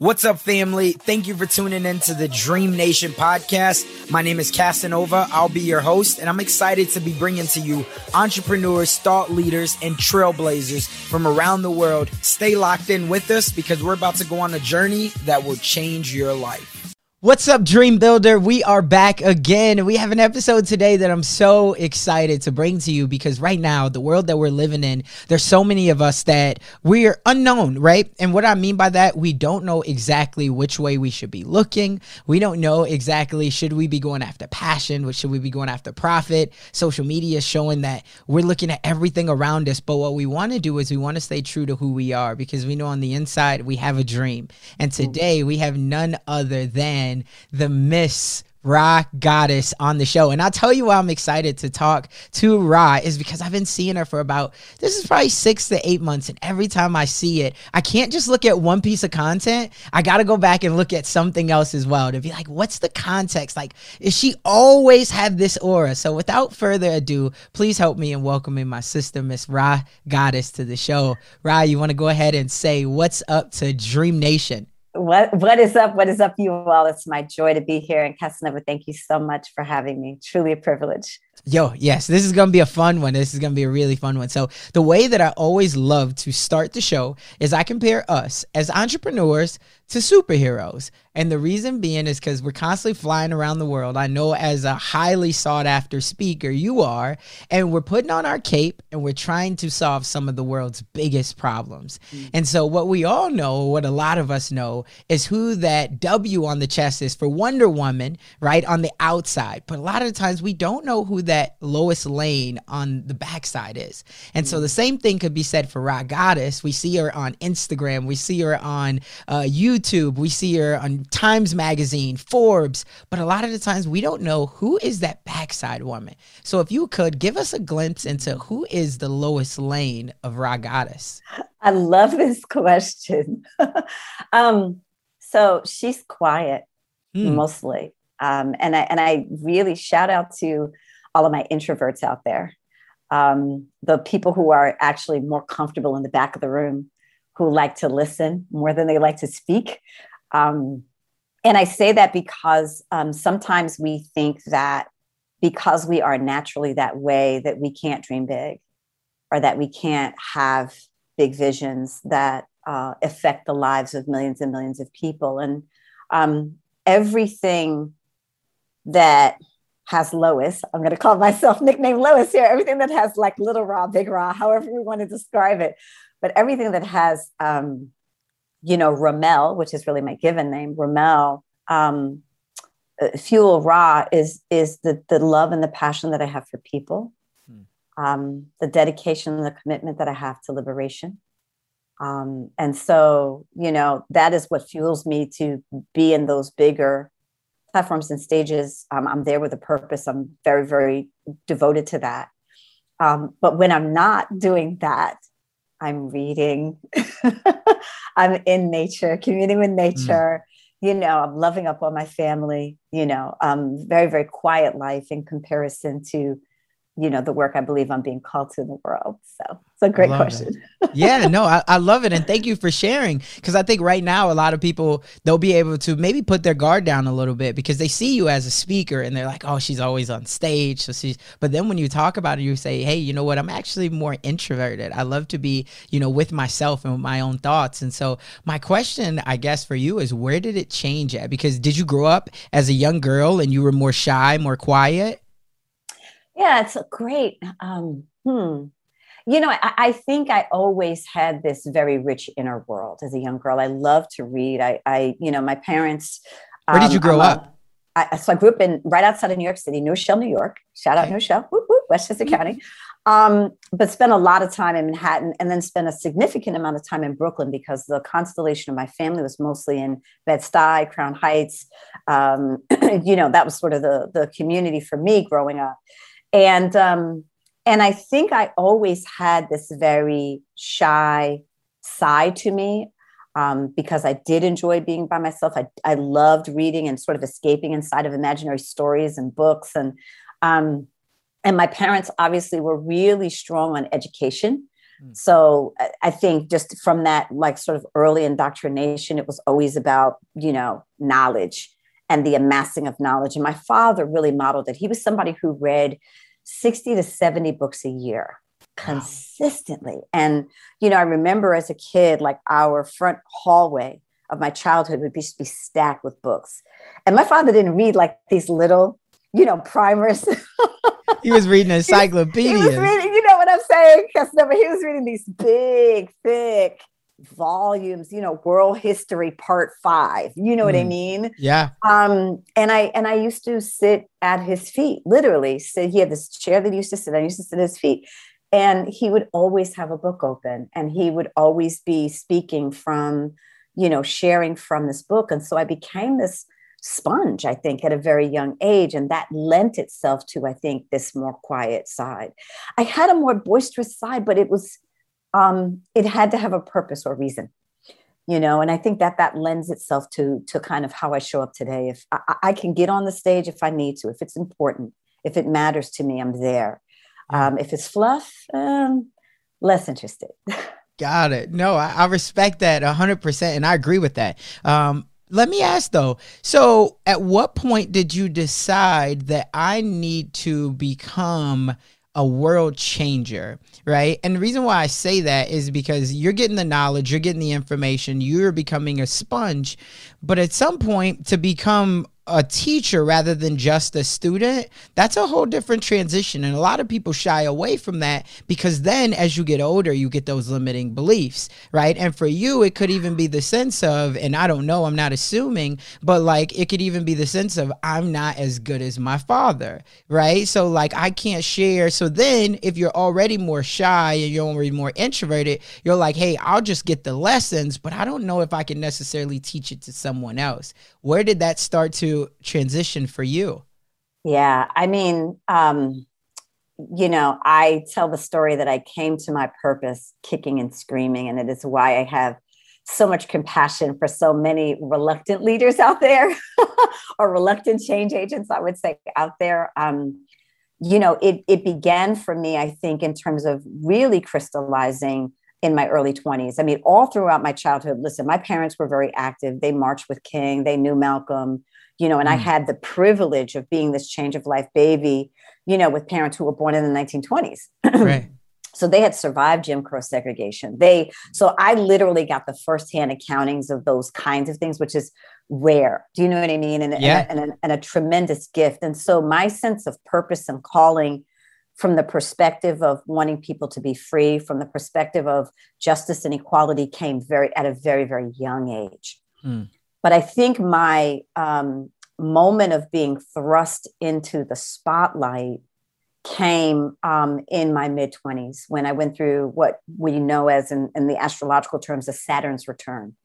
What's up, family? Thank you for tuning in to the Dream Nation podcast. My name is Casanova. I'll be your host, and I'm excited to be bringing to you entrepreneurs, thought leaders, and trailblazers from around the world. Stay locked in with us because we're about to go on a journey that will change your life. What's up, Dream Builder? We are back again. We have an episode today that I'm so excited to bring to you because right now, the world that we're living in, there's so many of us that we're unknown, right? And what I mean by that, we don't know exactly which way we should be looking. We don't know exactly should we be going after passion, what should we be going after profit. Social media is showing that we're looking at everything around us, but what we want to do is we want to stay true to who we are because we know on the inside we have a dream. And today we have none other than the Miss Rha Goddess on the show. And I'll tell you why I'm excited to talk to Rha is because I've been seeing her for about, this is probably six to eight months. And every time I see it, I can't just look at one piece of content. I got to go back and look at something else as well to be like, what's the context? Like, is she always had this aura? So without further ado, please help me in welcoming my sister, Miss Rha Goddess, to the show. Rha, you want to go ahead and say what's up to Dream Nation? What what is up? What is up, you all? It's my joy to be here. And Casanova, thank you so much for having me. Truly a privilege. Yo, yes, this is gonna be a fun one. This is gonna be a really fun one. So the way that I always love to start the show is I compare us as entrepreneurs to superheroes. And the reason being is because we're constantly flying around the world. I know as a highly sought after speaker, you are, and we're putting on our cape and we're trying to solve some of the world's biggest problems. Mm-hmm. And so, what we all know, what a lot of us know, is who that W on the chest is for Wonder Woman, right? On the outside. But a lot of times we don't know who that Lois Lane on the backside is. And mm-hmm. so, the same thing could be said for Rha Goddess. We see her on Instagram, we see her on uh, YouTube, we see her on Times Magazine, Forbes, but a lot of the times we don't know who is that backside woman. So if you could give us a glimpse into who is the Lois Lane of Rha Goddess. I love this question. um, so she's quiet hmm. mostly. Um, and I and I really shout out to all of my introverts out there. Um, the people who are actually more comfortable in the back of the room, who like to listen more than they like to speak. Um, and I say that because um, sometimes we think that because we are naturally that way, that we can't dream big or that we can't have big visions that uh, affect the lives of millions and millions of people. And um, everything that has Lois, I'm going to call myself nickname Lois here, everything that has like little Rha, big Rha, however we want to describe it, but everything that has um, you know, Ramel, which is really my given name, Ramel, um, uh, Fuel raw is is the the love and the passion that I have for people, hmm. um, the dedication and the commitment that I have to liberation. Um, and so, you know, that is what fuels me to be in those bigger platforms and stages. Um, I'm there with a purpose. I'm very, very devoted to that. Um, but when I'm not doing that, I'm reading, I'm in nature, communing with mm. nature. Mm. You know, I'm loving up on my family. You know, um, very, very quiet life in comparison to you know the work i believe i'm being called to in the world. So it's a great question. Yeah no I, I love it and thank you for sharing because i think right now a lot of people they'll be able to maybe put their guard down a little bit because they see you as a speaker and they're like oh she's always on stage so she's but then when you talk about it you say hey you know what? I'm actually more introverted. I love to be you know with myself and with my own thoughts. And so my question i guess for you is where did it change at? Because did you grow up as a young girl and you were more shy more quiet yeah, it's great. Um, hmm. you know, I, I, think I always had this very rich inner world as a young girl. I love to read. I, I you know, my parents. Where did you um, grow up? I, so I grew up in right outside of New York City, New Rochelle, New York. Shout out New Rochelle, whoop, whoop, Westchester mm-hmm. County. Um, but spent a lot of time in Manhattan and then spent a significant amount of time in Brooklyn because the constellation of my family was mostly in Bed-Stuy, Crown Heights. Um, you know, that was sort of the, the community for me growing up. And, um, and I think I always had this very shy side to me um, because I did enjoy being by myself. I, I loved reading and sort of escaping inside of imaginary stories and books. And, um, and my parents obviously were really strong on education. Hmm. So I think just from that, like sort of early indoctrination, it was always about, you know, knowledge and the amassing of knowledge. And my father really modeled it. He was somebody who read 60 to 70 books a year consistently. Wow. And, you know, I remember as a kid, like our front hallway of my childhood would be, be stacked with books. And my father didn't read like these little, you know, primers. he was reading encyclopedias. He, he was reading, you know what I'm saying? Because he was reading these big, thick volumes you know world history part five you know mm. what i hmm. mean yeah um and i and i used to sit at his feet literally so he had this chair that he used to sit i used to sit at his feet and he would always have a book open and he would always be speaking from you know sharing from this book and so i became this sponge i think at a very young age and that lent itself to i think this more quiet side i had a more boisterous side but it was um, it had to have a purpose or reason you know and i think that that lends itself to to kind of how i show up today. If I, I, can get on the stage if i need to if it's important if it matters to me i'm there. Um, if it's fluff um, less interested. Got it. No I, I, respect that 100% and i agree with that. Um, let me ask though so at what point did you decide that i need to become a world changer, right? And the reason why I say that is because you're getting the knowledge, you're getting the information, you're becoming a sponge. But at some point, to become a teacher rather than just a student, that's a whole different transition. And a lot of people shy away from that because then as you get older, you get those limiting beliefs, right? And for you, it could even be the sense of, and I don't know, I'm not assuming, but like it could even be the sense of, I'm not as good as my father, right? So like I can't share. So then if you're already more shy and you're already more introverted, you're like, hey, I'll just get the lessons, but I don't know if I can necessarily teach it to someone else. Where did that start to transition for you? Yeah, I mean, um, you know, I tell the story that I came to my purpose kicking and screaming, and it is why I have so much compassion for so many reluctant leaders out there or reluctant change agents, I would say, out there. Um, you know, it, it began for me, I think, in terms of really crystallizing in my early 20s. I mean, all throughout my childhood, listen, my parents were very active. They marched with King, they knew Malcolm, you know, and mm. I had the privilege of being this change of life baby, you know, with parents who were born in the 1920s. right. So they had survived Jim Crow segregation. They so I literally got the firsthand accountings of those kinds of things, which is rare. Do you know what I mean? And, yeah. and, a, and, a, and a tremendous gift. And so my sense of purpose and calling from the perspective of wanting people to be free, from the perspective of justice and equality, came very at a very very young age. Mm. But I think my um, moment of being thrust into the spotlight came um, in my mid 20s when I went through what we know as, in, in the astrological terms, a Saturn's return.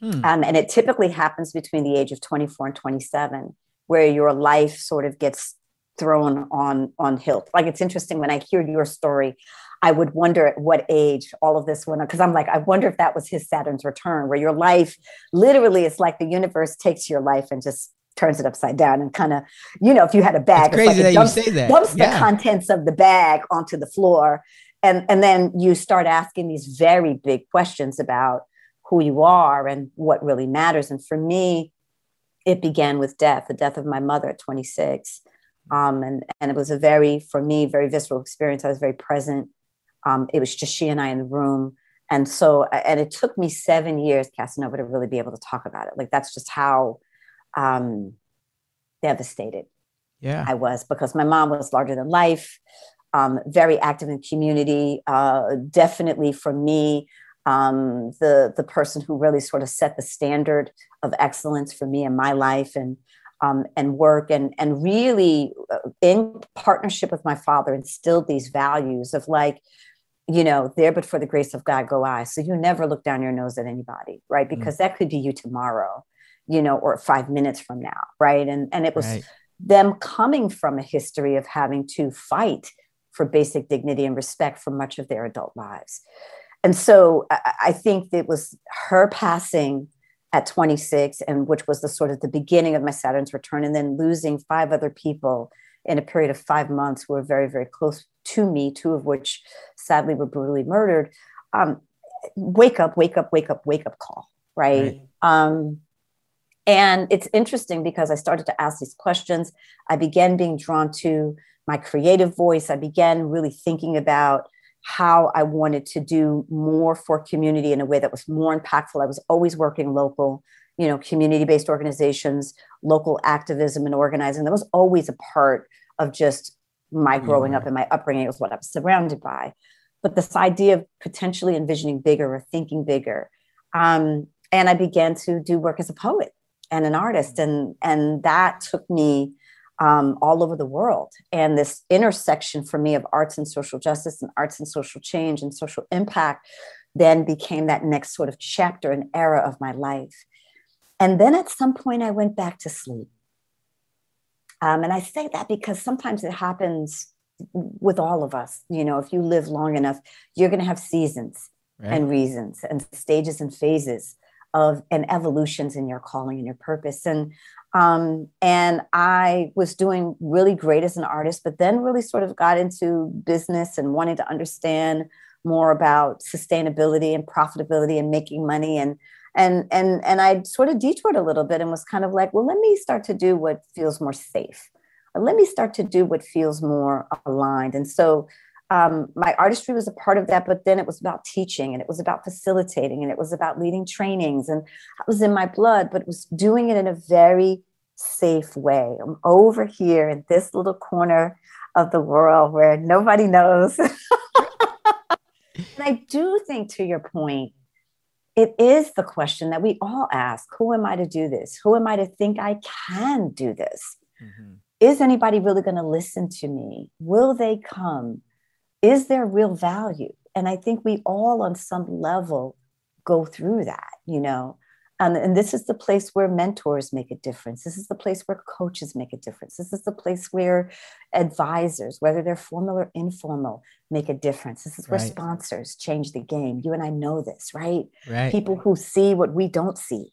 Hmm. Um, and it typically happens between the age of 24 and 27, where your life sort of gets thrown on on hilt. Like it's interesting when I hear your story, I would wonder at what age all of this went on because I'm like, I wonder if that was his Saturn's return, where your life literally it's like the universe takes your life and just turns it upside down and kind of, you know, if you had a bag, it's crazy like that dumps, you say that. dumps yeah. the contents of the bag onto the floor. And, and then you start asking these very big questions about who you are and what really matters. And for me, it began with death, the death of my mother at 26. Um, and, and it was a very, for me, very visceral experience. I was very present. Um, it was just she and I in the room. And so, and it took me seven years, Casanova, to really be able to talk about it. Like that's just how um, devastated yeah. I was because my mom was larger than life. um, very active in community. Uh, definitely for me, um, the the person who really sort of set the standard of excellence for me in my life and um, and work and and really uh, in partnership with my father instilled these values of like you know there but for the grace of god go i so you never look down your nose at anybody right mm. because mm. that could be you tomorrow you know or five minutes from now right and and it was right. them coming from a history of having to fight for basic dignity and respect for much of their adult lives and so I, I think it was her passing at 26 and which was the sort of the beginning of my saturn's return and then losing five other people in a period of five months who were very very close to me two of which sadly were brutally murdered um, wake up wake up wake up wake up call right, right. Um, and it's interesting because i started to ask these questions i began being drawn to my creative voice i began really thinking about how I wanted to do more for community in a way that was more impactful. I was always working local, you know, community based organizations, local activism and organizing. That was always a part of just my growing mm-hmm. up and my upbringing. Was what I was surrounded by. But this idea of potentially envisioning bigger or thinking bigger. Um, and I began to do work as a poet and an artist. And, and that took me um, all over the world. And this intersection for me of arts and social justice and arts and social change and social impact then became that next sort of chapter and era of my life. And then at some point, I went back to sleep. Um, and I say that because sometimes it happens with all of us. You know, if you live long enough, you're going to have seasons right. and reasons and stages and phases of and evolutions in your calling and your purpose. And um, and I was doing really great as an artist, but then really sort of got into business and wanting to understand more about sustainability and profitability and making money and and and and I sort of detoured a little bit and was kind of like, well, let me start to do what feels more safe. Let me start to do what feels more aligned. And so um, my artistry was a part of that, but then it was about teaching and it was about facilitating and it was about leading trainings and it was in my blood, but it was doing it in a very safe way. I'm over here in this little corner of the world where nobody knows. and I do think, to your point, it is the question that we all ask Who am I to do this? Who am I to think I can do this? Mm-hmm. Is anybody really going to listen to me? Will they come? is there real value? And I think we all, on some level, go through that, you know. Um, and this is the place where mentors make a difference. This is the place where coaches make a difference. This is the place where advisors, whether they're formal or informal, make a difference. This is where right. sponsors change the game. You and I know this, right? right? People who see what we don't see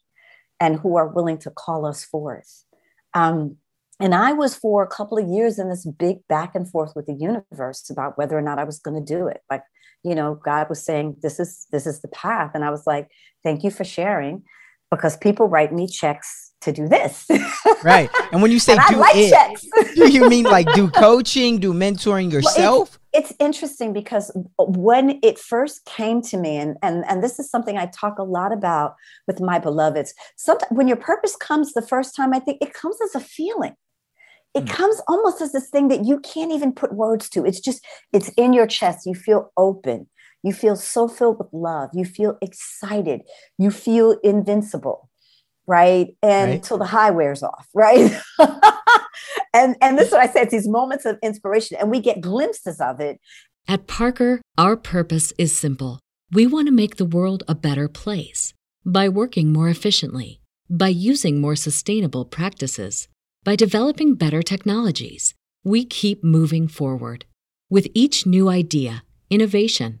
and who are willing to call us forth. Um, and I was for a couple of years in this big back and forth with the universe about whether or not I was going to do it. Like, you know, God was saying, "This is this is the path," and I was like, "Thank you for sharing," because people write me checks to do this. right. And when you say do like it, checks. do you mean like do coaching, do mentoring yourself? Well, it's, it's, interesting because when it first came to me, and and and this is something I talk a lot about with my beloveds. Sometimes when your purpose comes the first time, I think it comes as a feeling it mm. comes almost as this thing that you can't even put words to. It's just, it's in your chest. You feel open. You feel so filled with love. You feel excited. You feel invincible, right? And until the high wears off, right? and and this is what I say. It's these moments of inspiration, and we get glimpses of it. At Parker, our purpose is simple. We want to make the world a better place by working more efficiently, by using more sustainable practices by developing better technologies, we keep moving forward. With each new idea, innovation,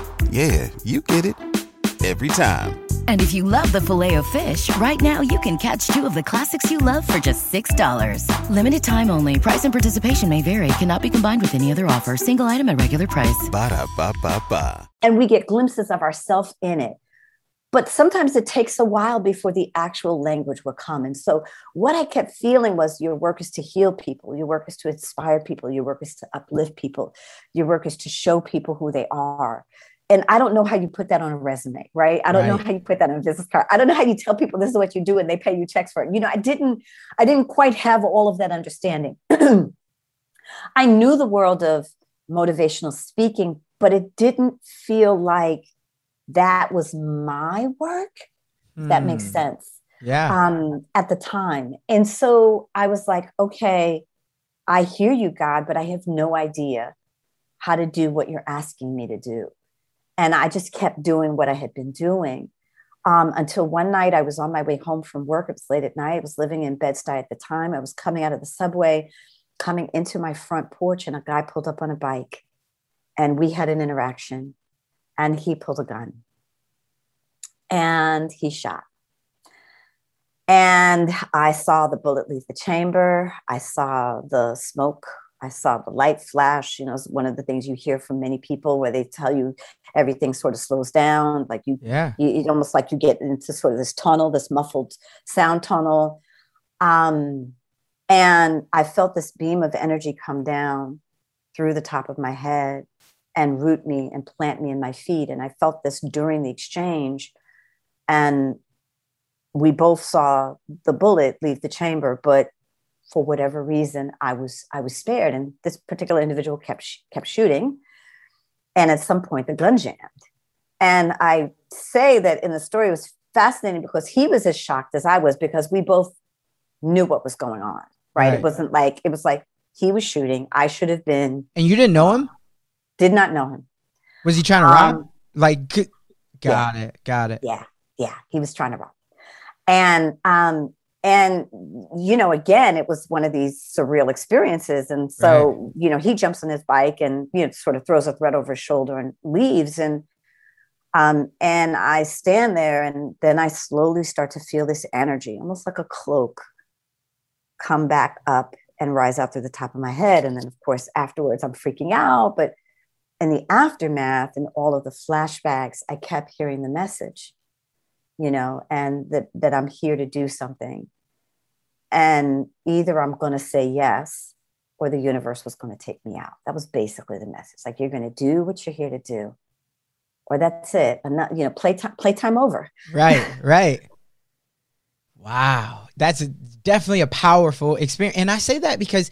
Yeah, you get it every time. And if you love the filet of fish, right now you can catch two of the classics you love for just $6. Limited time only. Price and participation may vary. Cannot be combined with any other offer. Single item at regular price. Ba da ba ba ba. And we get glimpses of ourselves in it. But sometimes it takes a while before the actual language will come. And so, what I kept feeling was your work is to heal people, your work is to inspire people, your work is to uplift people, your work is to show people who they are and I don't know how you put that on a resume, right? I don't right. know how you put that on a business card. I don't know how you tell people this is what you do and they pay you checks for it. You know, I didn't, I didn't quite have all of that understanding. I knew the world of motivational speaking, but it didn't feel like that was my work. Mm. That makes hmm. sense. Yeah. Um, at the time. And so I was like, okay, I hear you, God, but I have no idea how to do what you're asking me to do. And I just kept doing what I had been doing um, until one night I was on my way home from work. It was late at night. I was living in Bed-Stuy at the time. I was coming out of the subway, coming into my front porch, and a guy pulled up on a bike. And we had an interaction, and he pulled a gun and he shot. And I saw the bullet leave the chamber. I saw the smoke I saw the light flash. You know, it's one of the things you hear from many people where they tell you everything sort of slows down. Like you, yeah, you, it's almost like you get into sort of this tunnel, this muffled sound tunnel. Um, and I felt this beam of energy come down through the top of my head and root me and plant me in my feet. And I felt this during the exchange. And we both saw the bullet leave the chamber, but for whatever reason, I was I was spared, and this particular individual kept kept shooting, and at some point the gun jammed. And I say that in the story was fascinating because he was as shocked as I was because we both knew what was going on. Right? right. It wasn't like it was like he was shooting. I should have been. And you didn't know him? Did not know him. Was he trying to um, rob? Like, got yeah. it, got it. Yeah, yeah. He was trying to rob. And um, and you know again it was one of these surreal experiences. And so right. you know he jumps on his bike and you know sort of throws a thread over his shoulder and leaves. And um and i stand there and then i slowly start to feel this energy almost like a cloak come back up and rise out through the top of my head. And then of course afterwards i'm freaking out. But in the aftermath and all of the flashbacks i kept hearing the message you know, and that that I'm here to do something. And either I'm going to say yes or the universe was going to take me out. That was basically the message. Like you're going to do what you're here to do. Or that's it. And not, you know, play, t- play time over. Right, right. Wow. That's definitely a powerful experience. And I say that because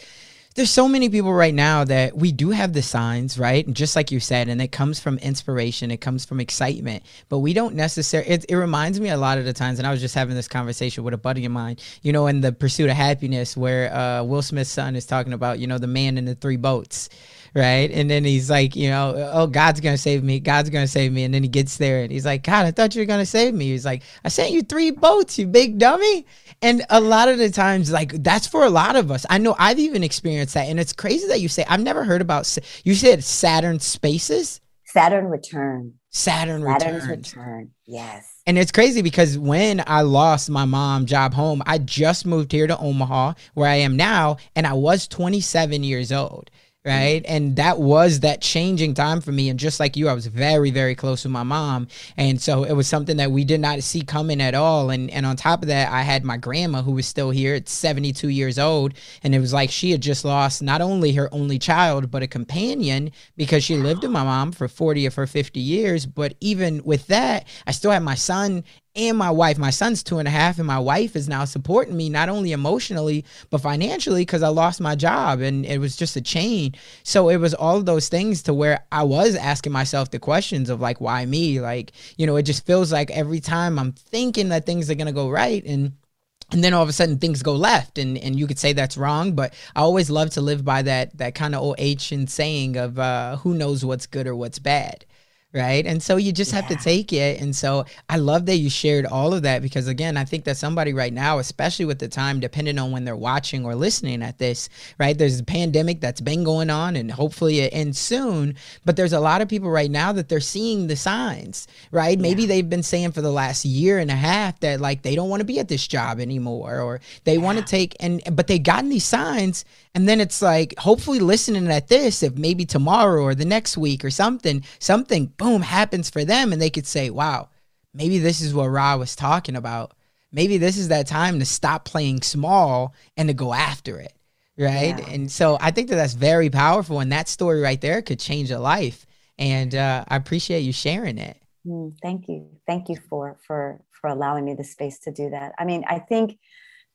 there's so many people right now that we do have the signs, right? And just like you said, and it comes from inspiration, it comes from excitement, but we don't necessarily. It, it reminds me a lot of the times, and I was just having this conversation with a buddy of mine, you know, in the pursuit of happiness, where uh, Will Smith's son is talking about, you know, the man in the three boats right? And then he's like, you know, oh, God's gonna save me. God's gonna save me. And then he gets there and he's like, God, I thought you were gonna save me. He's like, I sent you three boats, you big dummy. And a lot of the times, like that's for a lot of us. I know I've even experienced that, and it's crazy that you say I've never heard about. You said Saturn spaces. Saturn return. Saturn return, Saturn's return. Yes. And it's crazy because when I lost my mom job home, I just moved here to Omaha, where I am now, and I was 27 years old right? Mm-hmm. And that was that changing time for me. And just like you i was very very close with my mom. And so it was something that we did not see coming at all. And and on top of that i had my grandma who was still here at 72 years old. And it was like she had just lost not only her only child but a companion because she lived with my mom for 40 of her 50 years. But even with that i still had my son and my wife. My son's two and a half, and my wife is now supporting me not only emotionally but financially because I lost my job and it was just a chain. So it was all of those things to where I was asking myself the questions of like, why me? Like, you know, it just feels like every time I'm thinking that things are gonna go right and and then all of a sudden things go left and, and you could say that's wrong but i always love to live by that that kind of old ancient saying of uh, who knows what's good or what's bad right? And so you just yeah. have to take it. And so I love that you shared all of that because again, I think that somebody right now, especially with the time, depending on when they're watching or listening at this, right? There's a pandemic that's been going on and hopefully it ends soon. But there's a lot of people right now that they're seeing the signs, right? Yeah. Maybe they've been saying for the last year and a half that like they don't want to be at this job anymore or they yeah. want to take and but they gotten these signs and then it's like hopefully listening at this if maybe tomorrow or the next week or something something boom happens for them and they could say wow maybe this is what Rha was talking about. Maybe this is that time to stop playing small and to go after it right? Yeah. and so i think that that's very powerful and that story right there could change a life. And uh, i appreciate you sharing it. Mm, thank you. Thank you for for for allowing me the space to do that. I mean i think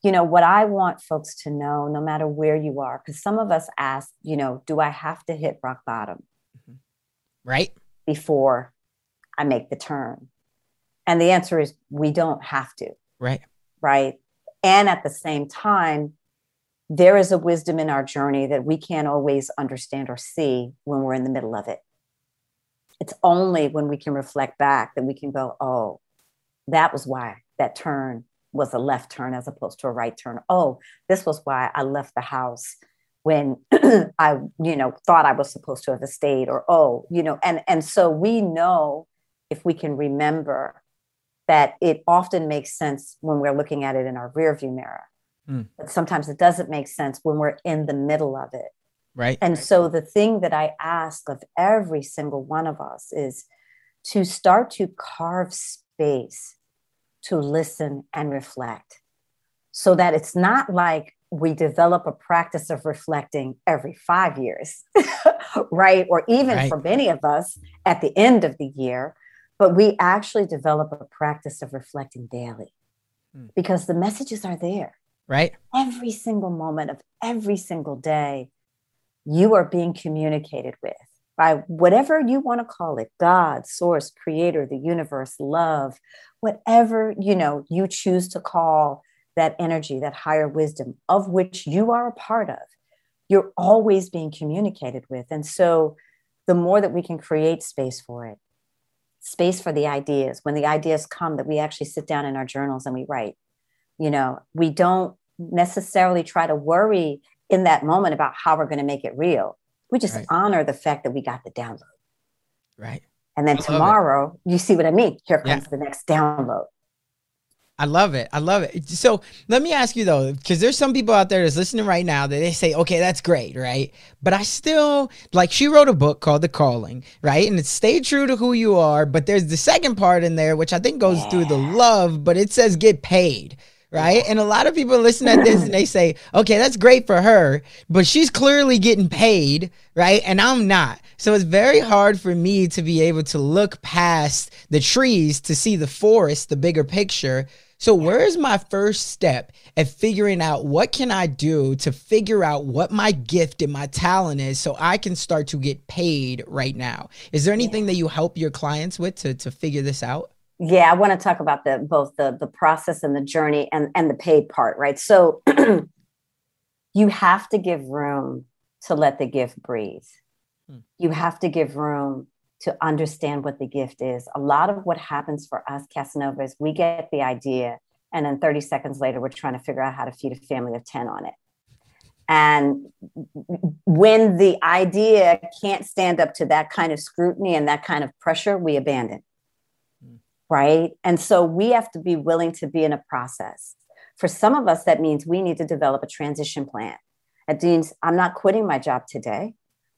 you know what i want folks to know no matter where you are because some of us ask you know do i have to hit rock bottom? Mm-hmm. right. Before i make the turn. And the answer is we don't have to. Right. Right? And at the same time there is a wisdom in our journey that we can't always understand or see when we're in the middle of it. It's only when we can reflect back that we can go oh that was why that turn was a left turn as opposed to a right turn. Oh, this was why I left the house when I, you know, thought I was supposed to have stayed, or oh, you know, and and so we know if we can remember that it often makes sense when we're looking at it in our rearview mirror. Mm. But sometimes it doesn't make sense when we're in the middle of it. Right. And so the thing that I ask of every single one of us is to start to carve space to listen and reflect so that it's not like we develop a practice of reflecting every five years, right? Or even right. for many of us at the end of the year, but we actually develop a practice of reflecting daily hmm. because the messages are there. Right. Every single moment of every single day, you are being communicated with by whatever you want to call it God, source, creator, the universe, love, whatever you know you choose to call that energy, that higher wisdom of which you are a part of. You're always being communicated with. And so the more that we can create space for it, space for the ideas, when the ideas come, that we actually sit down in our journals and we write. You know, we don't necessarily try to worry in that moment about how we're going to make it real we just right. honor the fact that we got the download. Right. And then tomorrow, you see what I mean? Here comes yeah. the next download. I love it. I love it. So let me ask you though, because there's some people out there that's listening right now that they say, okay, that's great, right? But I still like she wrote a book called The Calling, right? And it's stay true to who you are. But there's the second part in there, which I think goes yeah. through the love, but it says get paid right? And a lot of people listen at this and they say, okay, that's great for her, but she's clearly getting paid, right? And I'm not. So it's very hard for me to be able to look past the trees to see the forest, the bigger picture. So where is my first step at figuring out what can I do to figure out what my gift and my talent is so I can start to get paid right now? Is there anything that you help your clients with to, to figure this out? Yeah i want to talk about the both the the process and the journey and and the paid part right? So you have to give room to let the gift breathe. Hmm. you have to give room to understand what the gift is. A lot of what happens for us casanova is we get the idea and then 30 seconds later we're trying to figure out how to feed a family of 10 on it. And when the idea can't stand up to that kind of scrutiny and that kind of pressure we abandon right? And so we have to be willing to be in a process. For some of us, that means we need to develop a transition plan. It means I'm not quitting my job today,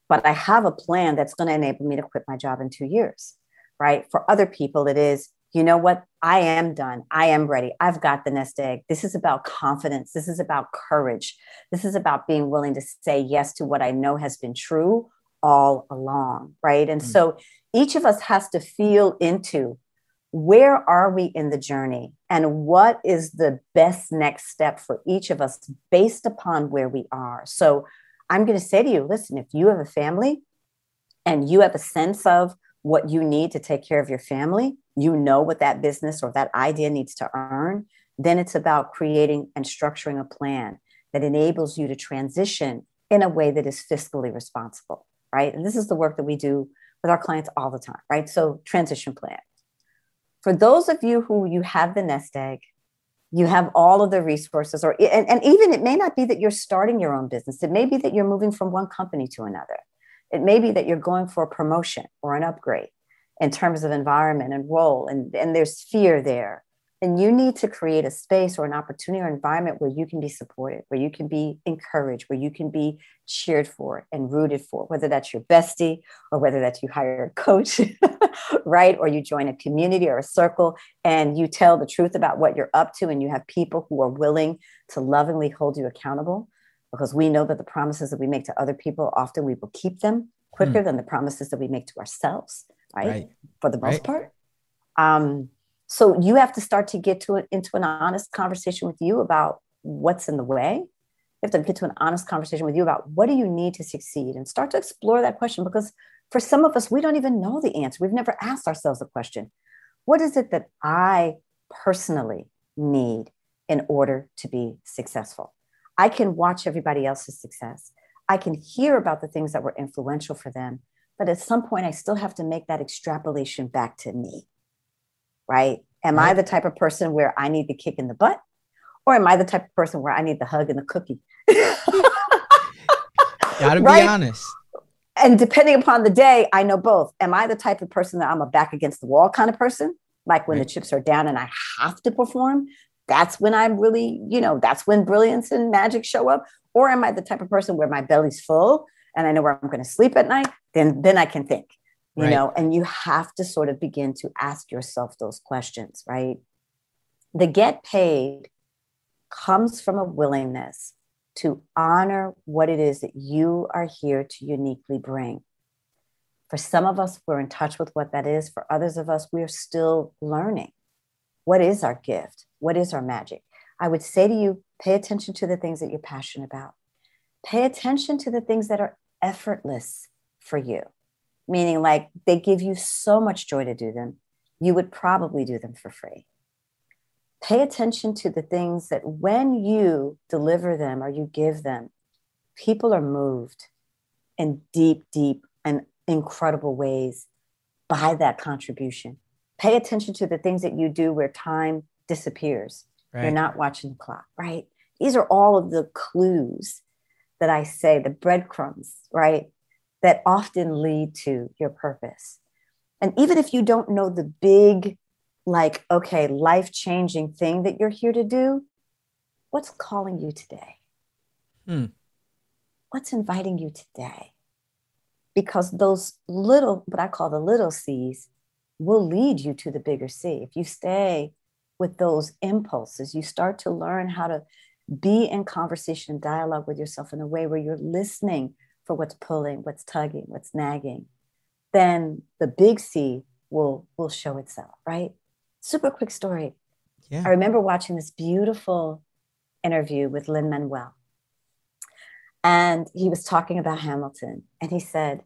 but I have a plan that's going to enable me to quit my job in two years, right? For other people, it is, you know what? I am done. I am ready. I've got the nest egg. This is about confidence. This is about courage. This is about being willing to say yes to what I know has been true all along, right? And mm-hmm. so each of us has to feel into where are we in the journey and what is the best next step for each of us based upon where we are so i'm going to say to you listen if you have a family and you have a sense of what you need to take care of your family you know what that business or that idea needs to earn then it's about creating and structuring a plan that enables you to transition in a way that is fiscally responsible right and this is the work that we do with our clients all the time, right? So, transition plan. For those of you who you have the nest egg, you have all of the resources, or and, and even it may not be that you're starting your own business. It may be that you're moving from one company to another. It may be that you're going for a promotion or an upgrade in terms of environment and role, and, and there's fear there then you need to create a space or an opportunity or environment where you can be supported, where you can be encouraged, where you can be cheered for and rooted for, whether that's your bestie or whether that's you hire a coach, right? Or you join a community or a circle and you tell the truth about what you're up to and you have people who are willing to lovingly hold you accountable because we know that the promises that we make to other people often we will keep them quicker mm. than the promises that we make to ourselves, right? right. For the most right. part. Um, so you have to start to get to it into an honest conversation with you about what's in the way. You have to get to an honest conversation with you about what do you need to succeed and start to explore that question because for some of us, we don't even know the answer. We've never asked ourselves the question what is it that I personally need in order to be successful? I can watch everybody else's success. I can hear about the things that were influential for them. But at some point, I still have to make that extrapolation back to me right? Am right. I the type of person where I need the kick in the butt? Or am I the type of person where I need the hug and the cookie? Gotta right? be honest. And depending upon the day, I know both. Am I the type of person that I'm a back against the wall kind of person? Like when right. the chips are down and I have to perform, that's when I'm really, you know, that's when brilliance and magic show up. Or am I the type of person where my belly's full and I know where I'm going to sleep at night? Then, then I can think you right. know and you have to sort of begin to ask yourself those questions right? The get paid comes from a willingness to honor what it is that you are here to uniquely bring. For some of us we're in touch with what that is. For others of us we're still learning. What is our gift? What is our magic? I would say to you pay attention to the things that you're passionate about. Pay attention to the things that are effortless for you meaning like they give you so much joy to do them, you would probably do them for free. Pay attention to the things that when you deliver them or you give them, people are moved in deep, deep, and incredible ways by that contribution. Pay attention to the things that you do where time disappears. Right. You're not watching the clock, right? These are all of the clues that I say, the breadcrumbs, right? That often lead to your purpose. And even if you don't know the big, like, okay, life changing thing that you're here to do, what's calling you today? Hmm. What's inviting you today? Because those little, what I call the little C's, will lead you to the bigger C. If you stay with those impulses, you start to learn how to be in conversation, and dialogue with yourself in a way where you're listening for what's pulling, what's tugging, what's nagging, then the big C will will show itself, right? Super quick story. Yeah. I remember watching this beautiful interview with Lin Manuel. And he was talking about Hamilton. And he said,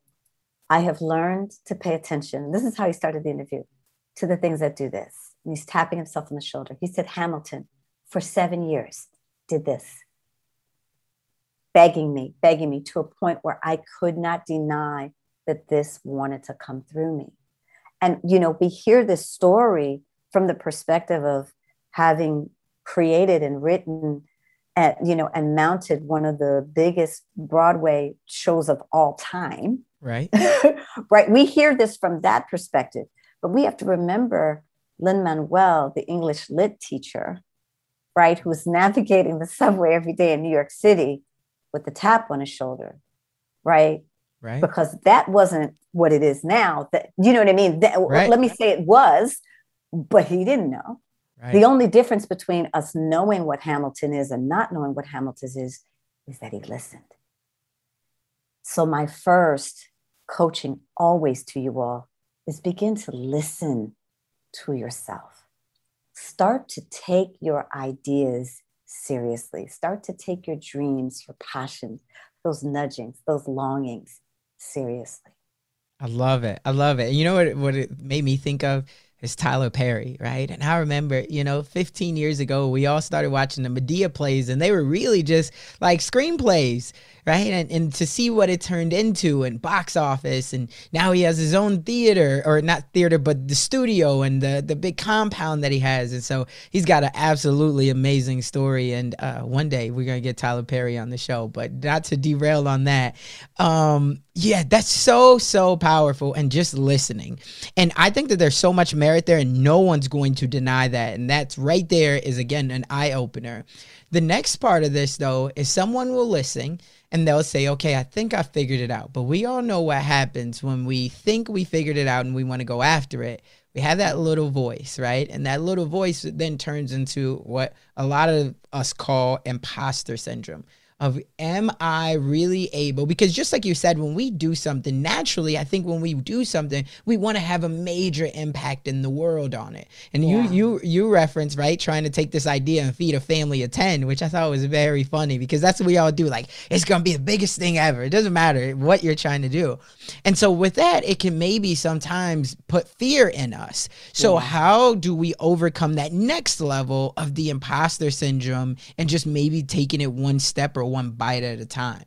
I have learned to pay attention. This is how he started the interview to the things that do this. And he's tapping himself on the shoulder. He said, Hamilton, for seven years, did this begging me, begging me to a point where I could not deny that this wanted to come through me. And, you know, we hear this story from the perspective of having created and written and, you know, and mounted one of the biggest Broadway shows of all time. Right. right. We hear this from that perspective, but we have to remember Lin Manuel, the English lit teacher, right, who's navigating the subway every day in New York City with the tap on his shoulder, right? Right. Because that wasn't what it is now. That you know what I mean? That, right. Let me say it was, but he didn't know. Right. The only difference between us knowing what Hamilton is and not knowing what Hamilton is is that he listened. So my first coaching always to you all is begin to listen to yourself. Start to take your ideas seriously. Start to take your dreams, your passions, those nudgings, those longings seriously. I love it. I love it. You know what? What it made me think of is Tyler Perry, right? And I remember, you know, 15 years ago, we all started watching the Madea plays, and they were really just like screenplays, right? And, and to see what it turned into and box office, and now he has his own theater, or not theater, but the studio and the the big compound that he has, and so he's got an absolutely amazing story. And uh, one day we're gonna get Tyler Perry on the show, but not to derail on that. Um, yeah, that's so so powerful, and just listening, and I think that there's so much merit there, and no one's going to deny that, and that's right there is again an eye opener. The next part of this though is someone will listen and they'll say, okay, I think I figured it out. But we all know what happens when we think we figured it out and we want to go after it. We have that little voice, right? And that little voice then turns into what a lot of us call imposter syndrome of am I really able? Because just like you said, when we do something naturally, I think when we do something, we want to have a major impact in the world on it. And yeah. you you you reference right trying to take this idea and feed a family of ten, which I thought was very funny because that's what we all do. Like it's gonna be the biggest thing ever. It doesn't matter what you're trying to do. And so with that, it can maybe sometimes put fear in us. So yeah. how do we overcome that next level of the imposter syndrome and just maybe taking it one step or one bite at a time.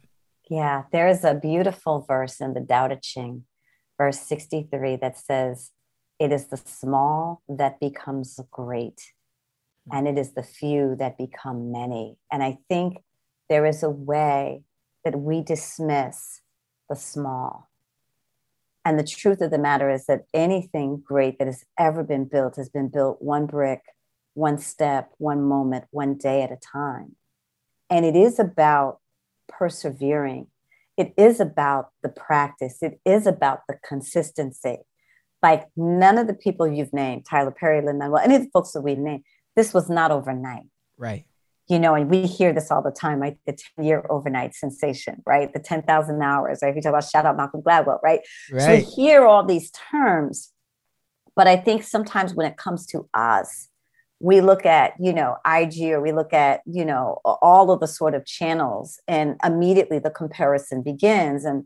Yeah, there is a beautiful verse in the Tao Te Ching, verse 63, that says, It is the small that becomes great, and it is the few that become many. And I think there is a way that we dismiss the small. And the truth of the matter is that anything great that has ever been built has been built one brick, one step, one moment, one day at a time. And it is about persevering. It is about the practice. It is about the consistency. Like none of the people you've named, Tyler Perry, Lin Manuel, any of the folks that we've named, this was not overnight. Right. You know, and we hear this all the time, like The 10 year overnight sensation, right? The 10,000 hours, right? We talk about shout out Malcolm Gladwell, right? right? So we hear all these terms. But I think sometimes when it comes to us, we look at you know ig or we look at you know all of the sort of channels and immediately the comparison begins. And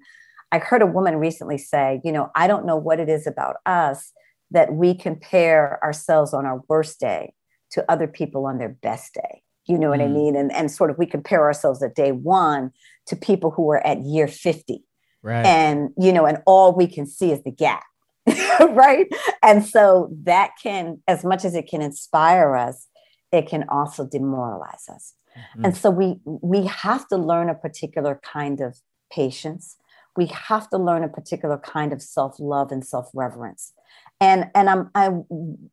i heard a woman recently say you know i don't know what it is about us that we compare ourselves on our worst day to other people on their best day. You know what mm. i mean? And, and sort of we compare ourselves at day one to people who are at year 50 right. And you know and all we can see is the gap right? And so that can, as much as it can inspire us, it can also demoralize us. Mm-hmm. And so we we have to learn a particular kind of patience. We have to learn a particular kind of self-love and self-reverence. And and I'm I'm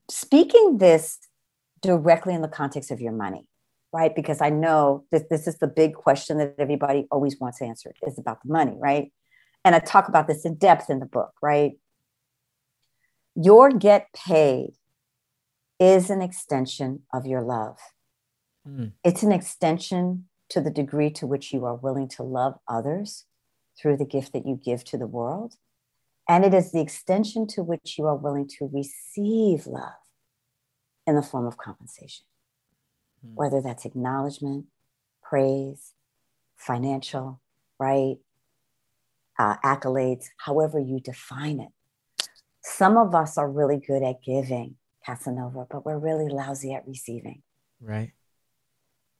speaking this directly in the context of your money, right? Because I know that this is the big question that everybody always wants answered is about the money, right? And I talk about this in depth in the book, right? Your get paid is an extension of your love. Mm. It's an extension to the degree to which you are willing to love others through the gift that you give to the world. And it is the extension to which you are willing to receive love in the form of compensation, mm. whether that's acknowledgement, praise, financial, right? Uh, accolades, however you define it. Some of us are really good at giving, Casanova, but we're really lousy at receiving. Right.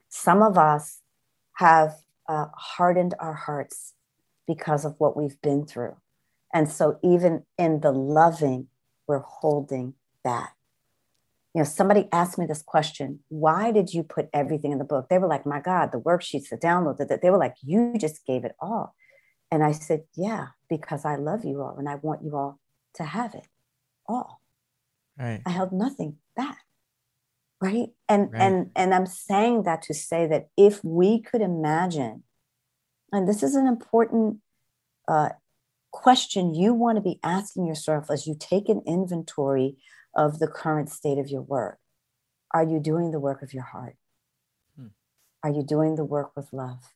Some of us have uh, hardened our hearts because of what we've been through. And so, even in the loving, we're holding back. You know, somebody asked me this question why did you put everything in the book? They were like, my God, the worksheets, the download, that they were like, you just gave it all. And I said, yeah, because I love you all and I want you all to have it all. Right. I held nothing back. Right. And right. and and I'm saying that to say that if we could imagine, and this is an important uh, question you want to be asking yourself as you take an inventory of the current state of your work. Are you doing the work of your heart? Hmm. Are you doing the work with love?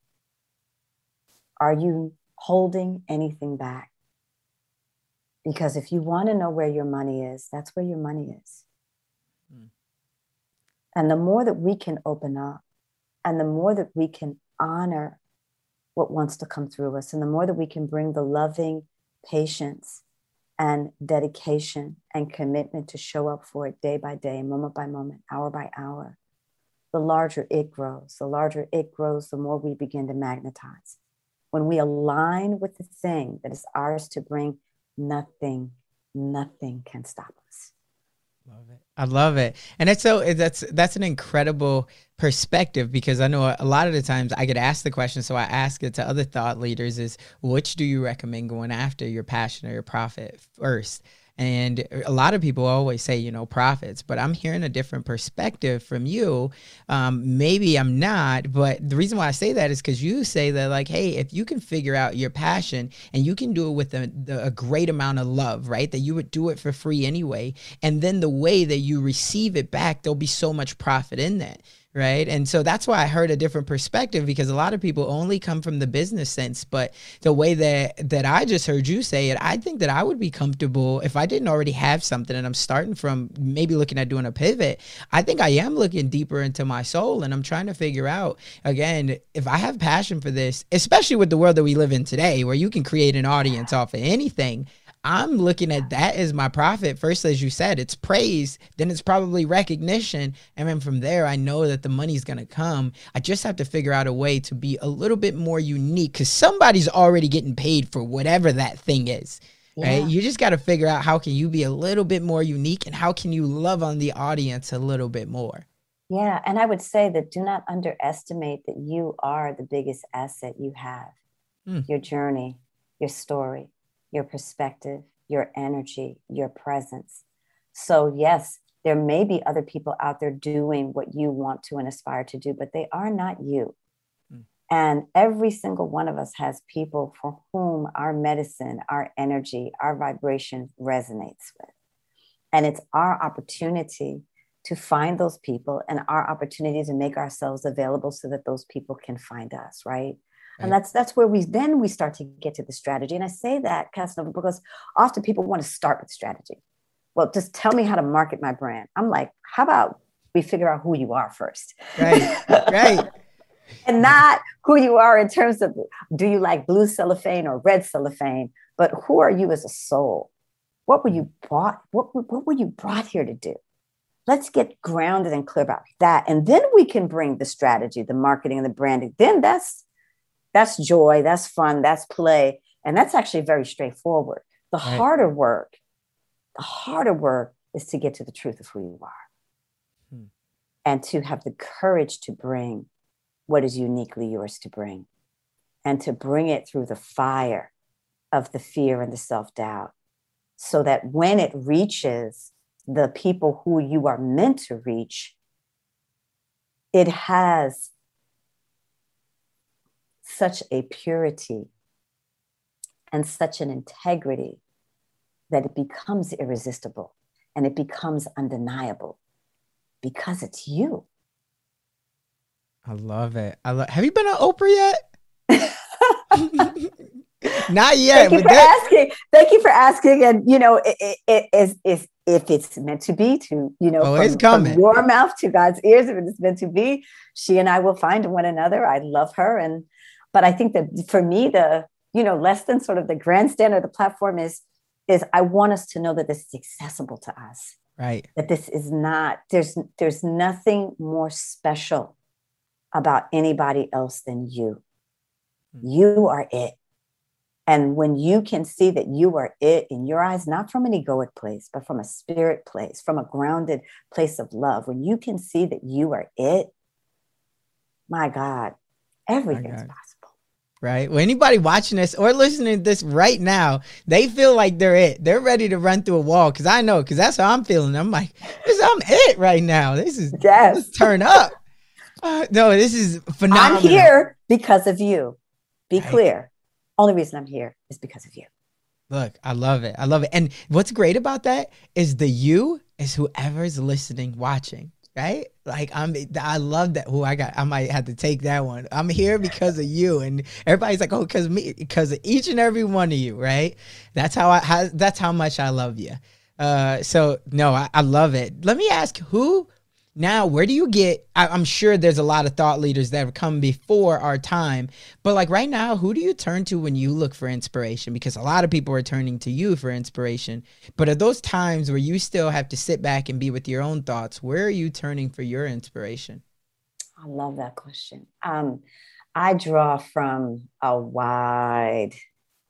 Are you holding anything back? Because if you want to know where your money is, that's where your money is. Mm. And the more that we can open up, and the more that we can honor what wants to come through us, and the more that we can bring the loving patience and dedication and commitment to show up for it day by day, moment by moment, hour by hour, the larger it grows. The larger it grows, the more we begin to magnetize. When we align with the thing that is ours to bring, nothing, nothing can stop us. Love it. I love it. And it's so that's that's an incredible perspective because I know a lot of the times I get asked the question, so I ask it to other thought leaders is which do you recommend going after your passion or your profit first? And a lot of people always say, you know, profits, but I'm hearing a different perspective from you. Um, maybe I'm not, but the reason why I say that is because you say that, like, hey, if you can figure out your passion and you can do it with a, the, a great amount of love, right? That you would do it for free anyway. And then the way that you receive it back, there'll be so much profit in that right? And so that's why i heard a different perspective because a lot of people only come from the business sense but the way that that i just heard you say it i think that i would be comfortable if i didn't already have something and i'm starting from maybe looking at doing a pivot. I think i am looking deeper into my soul and i'm trying to figure out again if i have passion for this especially with the world that we live in today where you can create an audience off of anything I'm looking at that as my profit. First, as you said, it's praise, then it's probably recognition. And then from there, I know that the money's going to come. I just have to figure out a way to be a little bit more unique because somebody's already getting paid for whatever that thing is. Yeah. Right? You just got to figure out how can you be a little bit more unique and how can you love on the audience a little bit more. Yeah, and I would say that do not underestimate that you are the biggest asset you have. Mm. Your journey, your story your perspective, your energy, your presence. So, yes, there may be other people out there doing what you want to and aspire to do, but they are not you. Mm. And every single one of us has people for whom our medicine, our energy, our vibration resonates with. And it's our opportunity to find those people and our opportunity to make ourselves available so that those people can find us, right? And that's that's where we then we start to get to the strategy. And i say that casanova because often people want to start with strategy. Well just tell me how to market my brand. I'm like how about we figure out who you are first? Right right. And not who you are in terms of do you like blue cellophane or red cellophane? But who are you as a soul? What were you brought what, what were you brought here to do? Let's get grounded and clear about that. And then we can bring the strategy the marketing and the branding. Then that's that's joy, that's fun, that's play. And that's actually very straightforward. The right. harder work, the harder work is to get to the truth of who you are hmm. and to have the courage to bring what is uniquely yours to bring and to bring it through the fire of the fear and the self doubt so that when it reaches the people who you are meant to reach, it has such a purity and such an integrity that it becomes irresistible and it becomes undeniable because it's you. I love it. I love. Have you been on Oprah yet? Not yet. Thank you for that- asking. Thank you for asking. And you know, it, it, it is if if it's meant to be, to you know, oh, from, it's coming. from your mouth to God's ears. If it's meant to be, she and I will find one another. I love her, and but I think that for me, the you know less than sort of the grandstand or the platform is is I want us to know that this is accessible to us. Right. That this is not there's there's nothing more special about anybody else than you. Mm-hmm. You are it. And when you can see that you are it in your eyes, not from an egoic place, but from a spirit place, from a grounded place of love, when you can see that you are it, my God, everything's possible right? Well, anybody watching this or listening to this right now, they feel like they're it. They're ready to run through a wall because I know because that's how I'm feeling. I'm like, this, I'm it right now. This is yes. turn up. Uh, no, this is phenomenal. I'm here because of you. Be right. clear. Only reason I'm here is because of you. Look, I love it. I love it. And what's great about that is the you is whoever's listening, watching right? Like I'm, I love that. Who I got, I might have to take that one. I'm here because of you, and everybody's like, oh, because me, because of each and every one of you, right? That's how I, how, that's how much I love you. Uh, so no, I, I love it. Let me ask, who, now where do you get I, am sure there's a lot of thought leaders that have come before our time but like right now who do you turn to when you look for inspiration? Because a lot of people are turning to you for inspiration but are those times where you still have to sit back and be with your own thoughts where are you turning for your inspiration? I love that question. Um, i draw from a wide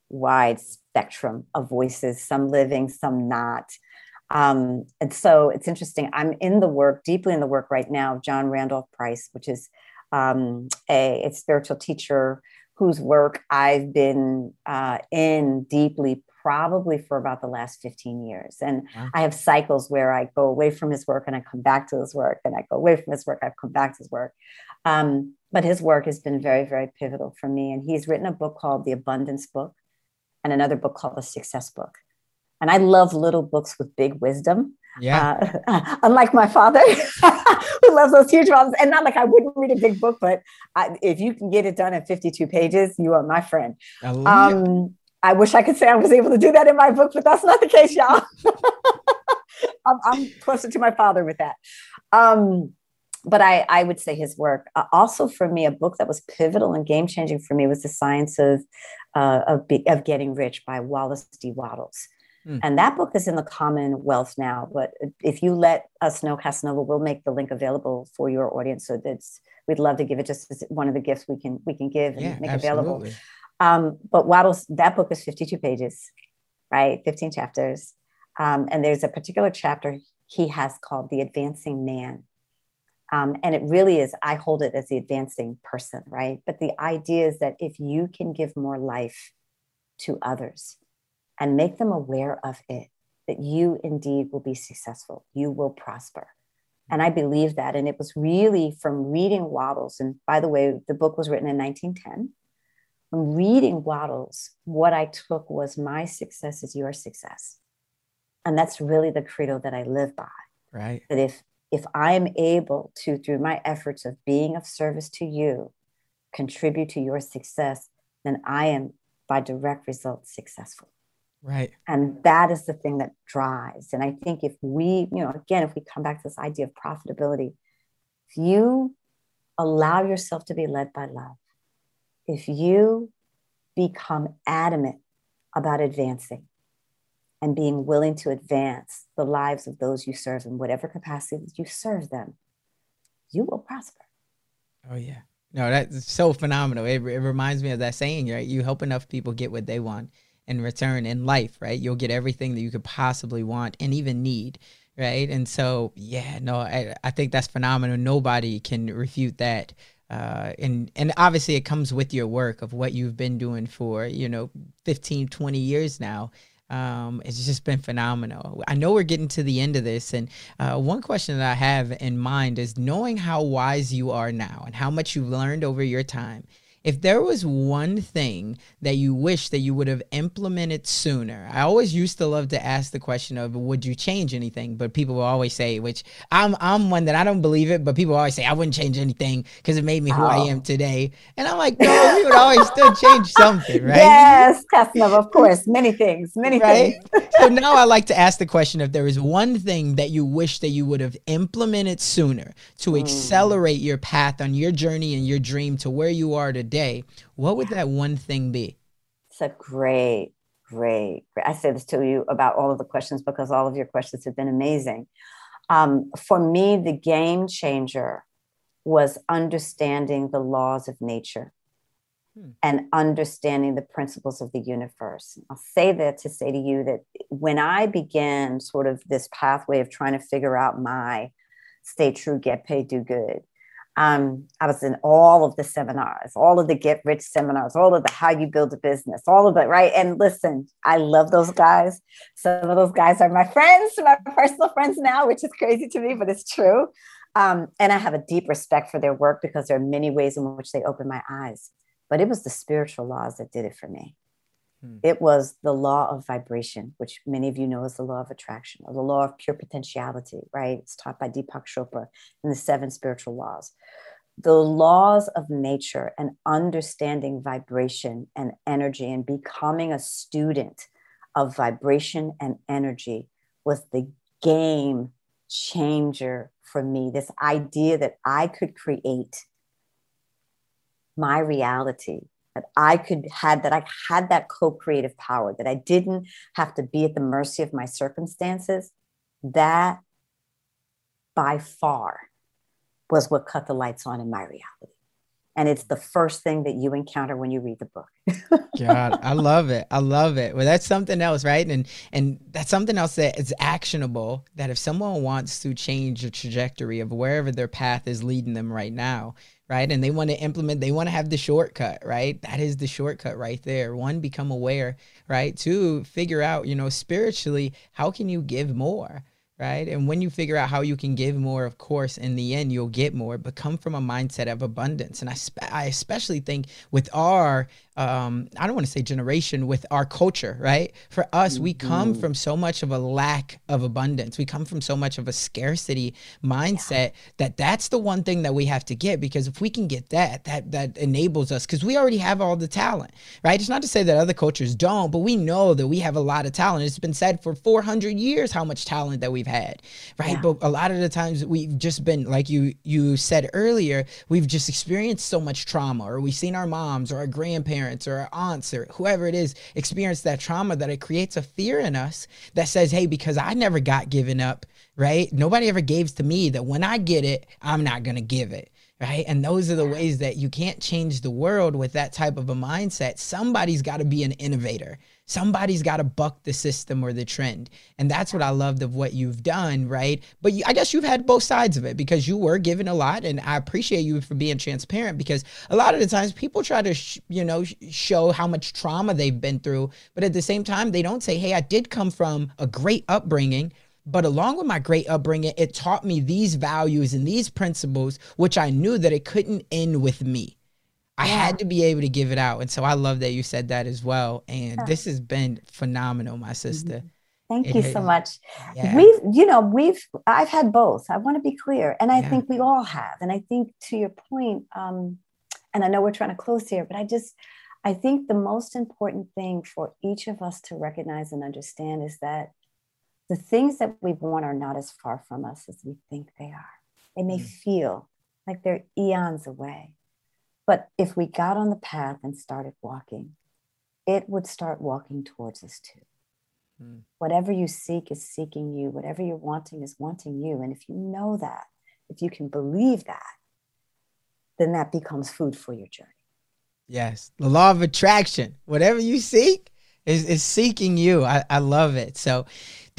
wide spectrum of voices some living some not um, and so it's interesting. I'm in the work, deeply in the work right now, John Randolph Price, which is um, a, a, spiritual teacher whose work I've been uh, in deeply probably for about the last 15 years. And I have cycles where I go away from his work and I come back to his work, and I go away from his work, I've come back to his work. Um, but his work has been very, very pivotal for me. And he's written a book called The Abundance Book and another book called The Success Book. And I love little books with big wisdom. Yeah. Uh, unlike my father, who loves those huge ones. And not like I wouldn't read a big book, but I, if you can get it done in 52 pages, you are my friend. I, um, I wish I could say I was able to do that in my book, but that's not the case, y'all. I'm, I'm, closer to my father with that. Um, but I, I would say his work. Uh, also, for me, a book that was pivotal and game changing for me was The Science of, uh, of, be, of Getting Rich by Wallace D. Wattles. Mm. And that book is in the Commonwealth now. But if you let us know, Casanova, we'll make the link available for your audience. So that's we'd love to give it just as one of the gifts we can we can give and yeah, make absolutely. available. Um, but Wattles, that book is 52 pages, right? 15 chapters. Um, and there's a particular chapter he has called The Advancing Man. Um, and it really is, I hold it as the advancing person, right? But the idea is that if you can give more life to others, and make them aware of it, that you indeed will be successful, you will prosper. And I believe that. And it was really from reading Wattles. And by the way, the book was written in 1910. From reading Wattles, what I took was my success is your success. And that's really the credo that I live by. Right. That if if I am able to, through my efforts of being of service to you, contribute to your success, then I am by direct result successful. Right. And that is the thing that drives. And I think if we, you know, again, if we come back to this idea of profitability, if you allow yourself to be led by love, if you become adamant about advancing and being willing to advance the lives of those you serve in whatever capacity that you serve them, you will prosper. Oh, yeah. No, that's so phenomenal. It, it reminds me of that saying, right? You help enough people get what they want in return in life, right? You'll get everything that you could possibly want and even need, right? And so, yeah, no, I, I think that's phenomenal. Nobody can refute that. Uh, and and obviously it comes with your work of what you've been doing for you know 15 20 years now um, it's just been phenomenal. I know we're getting to the end of this, and uh, one question that I have in mind is knowing how wise you are now and how much you've learned over your time if there was one thing that you wish that you would have implemented sooner, I always used to love to ask the question of would you change anything? But people will always say, which I'm I'm one that I don't believe it, but people always say I wouldn't change anything because it made me who oh. I am today. And I'm like, no, we would always still change something, right? Yes, Casanova, of course, many things, many right? things. so now I like to ask the question if there is one thing that you wish that you would have implemented sooner to mm. accelerate your path on your journey and your dream to where you are today today, what would that one thing be? It's a great, great, great. I say this to you about all of the questions because all of your questions have been amazing. Um, for me, the game changer was understanding the laws of nature hmm. and understanding the principles of the universe. I'll say that to say to you that when I began sort of this pathway of trying to figure out my stay true, get paid, do good, um, I was in all of the seminars, all of the get rich seminars, all of the how you build a business, all of it, right? And listen, I love those guys. Some of those guys are my friends, my personal friends now, which is crazy to me, but it's true. Um, and I have a deep respect for their work because there are many ways in which they open my eyes. But it was the spiritual laws that did it for me. Hmm. It was the law of vibration, which many of you know is the law of attraction, or the law of pure potentiality, right? It's taught by Deepak Chopra in the seven spiritual laws. The laws of nature and understanding vibration and energy and becoming a student of vibration and energy was the game changer for me. This idea that I could create my reality, that I could had that I had that co-creative power, that I didn't have to be at the mercy of my circumstances. That by far was what cut the lights on in my reality and it's the first thing that you encounter when you read the book. God, I love it. I love it. Well, that's something else, right? And and that's something else that is actionable. That if someone wants to change the trajectory of wherever their path is leading them right now, right, and they want to implement, they want to have the shortcut, right? That is the shortcut right there. One, become aware, right? Two, figure out, you know, spiritually, how can you give more? Right? And when you figure out how you can give more, of course, in the end, you'll get more, but come from a mindset of abundance. And I, spe- I especially think with our um, I don't want to say generation with our culture, right? For us, we come mm-hmm. from so much of a lack of abundance. We come from so much of a scarcity mindset yeah. that that's the one thing that we have to get because if we can get that, that that enables us because we already have all the talent, right? It's not to say that other cultures don't, but we know that we have a lot of talent. It's been said for 400 years how much talent that we've had, right? Yeah. But a lot of the times we've just been like you you said earlier, we've just experienced so much trauma or we've seen our moms or our grandparents or our aunts or whoever it is experience that trauma that it creates a fear in us that says, hey, because I never got given up, right? Nobody ever gave to me that when I get it, I'm not going to give it right? And those are the ways that you can't change the world with that type of a mindset. Somebody's got to be an innovator. Somebody's got to buck the system or the trend. And that's what I loved of what you've done, right? But you, I guess you've had both sides of it because you were given a lot. And I appreciate you for being transparent because a lot of the times people try to, sh- you know, sh- show how much trauma they've been through. But at the same time, they don't say, hey, I did come from a great upbringing but along with my great upbringing, it taught me these values and these principles, which I knew that it couldn't end with me. I yeah. had to be able to give it out. And so I love that you said that as well. And yeah. this has been phenomenal, my sister. Mm-hmm. Thank it, you so much. Yeah. We've, you know, we've, I've had both. I want to be clear. And I think we all have. And I think to your point, um, and I know we're trying to close here, but I just, I think the most important thing for each of us to recognize and understand is that the things that we want are not as far from us as we think they are. They may mm. feel like they're eons away. But if we got on the path and started walking, it would start walking towards us too. Mm. Whatever you seek is seeking you. Whatever you're wanting is wanting you. And if you know that, if you can believe that, then that becomes food for your journey. Yes. The law of attraction. Whatever you seek is, is seeking you. I, I love it. So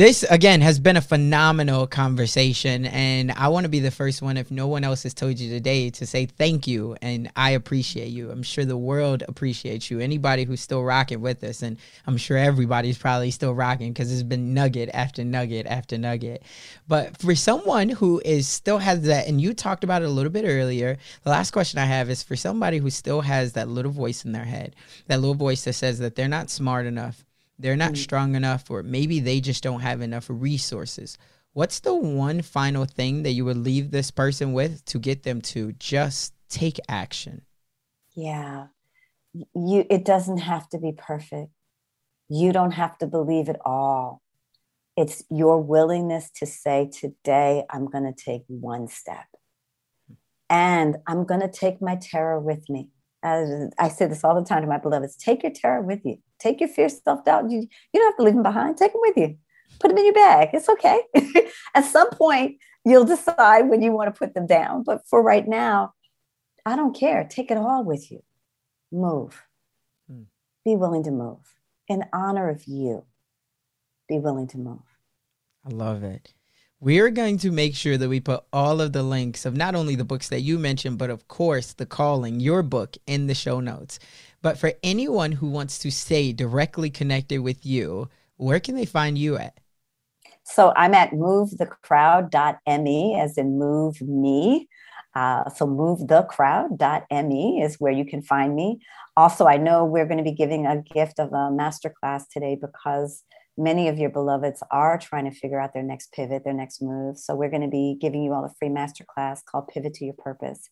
this again has been a phenomenal conversation and i want to be the first one if no one else has told you today to say thank you and i appreciate you. I'm sure the world appreciates you. Anybody who's still rocking with us and i'm sure everybody's probably still rocking because it's been nugget after nugget after nugget. But for someone who is still has that and you talked about it a little bit earlier the last question i have is for somebody who still has that little voice in their head that little voice that says that they're not smart enough they're not mm-hmm. strong enough, or maybe they just don't have enough resources. What's the one final thing that you would leave this person with to get them to just take action? Yeah. You it doesn't have to be perfect. You don't have to believe it all. It's your willingness to say today I'm going to take one step. And I'm going to take my terror with me. As I say this all the time to my beloveds, take your terror with you take your fear, self doubt. You, you don't have to leave them behind. Take them with you. Put them in your bag. It's okay. At some point, you'll decide when you want to put them down. But for right now, I don't care. Take it all with you. Move. Hmm. Be willing to move. In honor of you, be willing to move. I love it. We are going to make sure that we put all of the links of not only the books that you mentioned, but of course, The Calling, your book, in the show notes. But for anyone who wants to stay directly connected with you, where can they find you at? So I'm at movethecrowd.me, as in move me. Uh, so movethecrowd.me is where you can find me. Also, I know we're going to be giving a gift of a masterclass today because many of your beloveds are trying to figure out their next pivot, their next move. So we're going to be giving you all a free masterclass called Pivot to Your Purpose.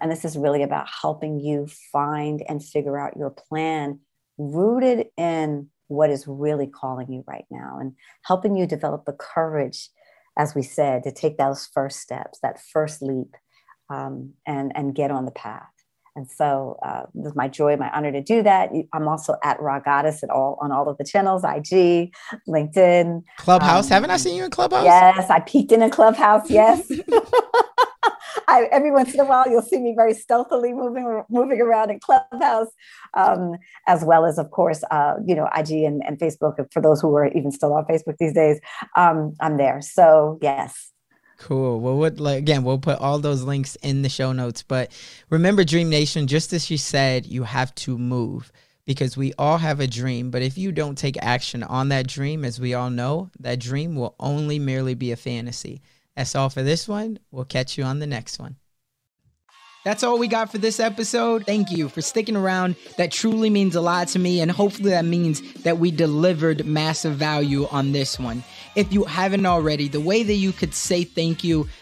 And this is really about helping you find and figure out your plan rooted in what is really calling you right now and helping you develop the courage as we said, to take those first steps, that first leap, um, and and get on the path. And so uh, it was my joy, my honor to do that. I'm also at Rha Goddess at all on all of the channels, IG, LinkedIn, Clubhouse. Um, Haven't I seen you in Clubhouse? Yes, I peeked in a Clubhouse. Yes. I, every once in a while, you'll see me very stealthily moving moving around in Clubhouse, um, as well as, of course, uh, you know, IG and, and, Facebook. For those who are even still on Facebook these days, um, I'm there. So yes. Cool. Well, what like again, we'll put all those links in the show notes. But remember, Dream Nation, just as she said, you have to move because we all have a dream. But if you don't take action on that dream, as we all know, that dream will only merely be a fantasy. That's all for this one. We'll catch you on the next one. That's all we got for this episode. Thank you for sticking around. That truly means a lot to me, and hopefully, that means that we delivered massive value on this one. If you haven't already, the way that you could say thank you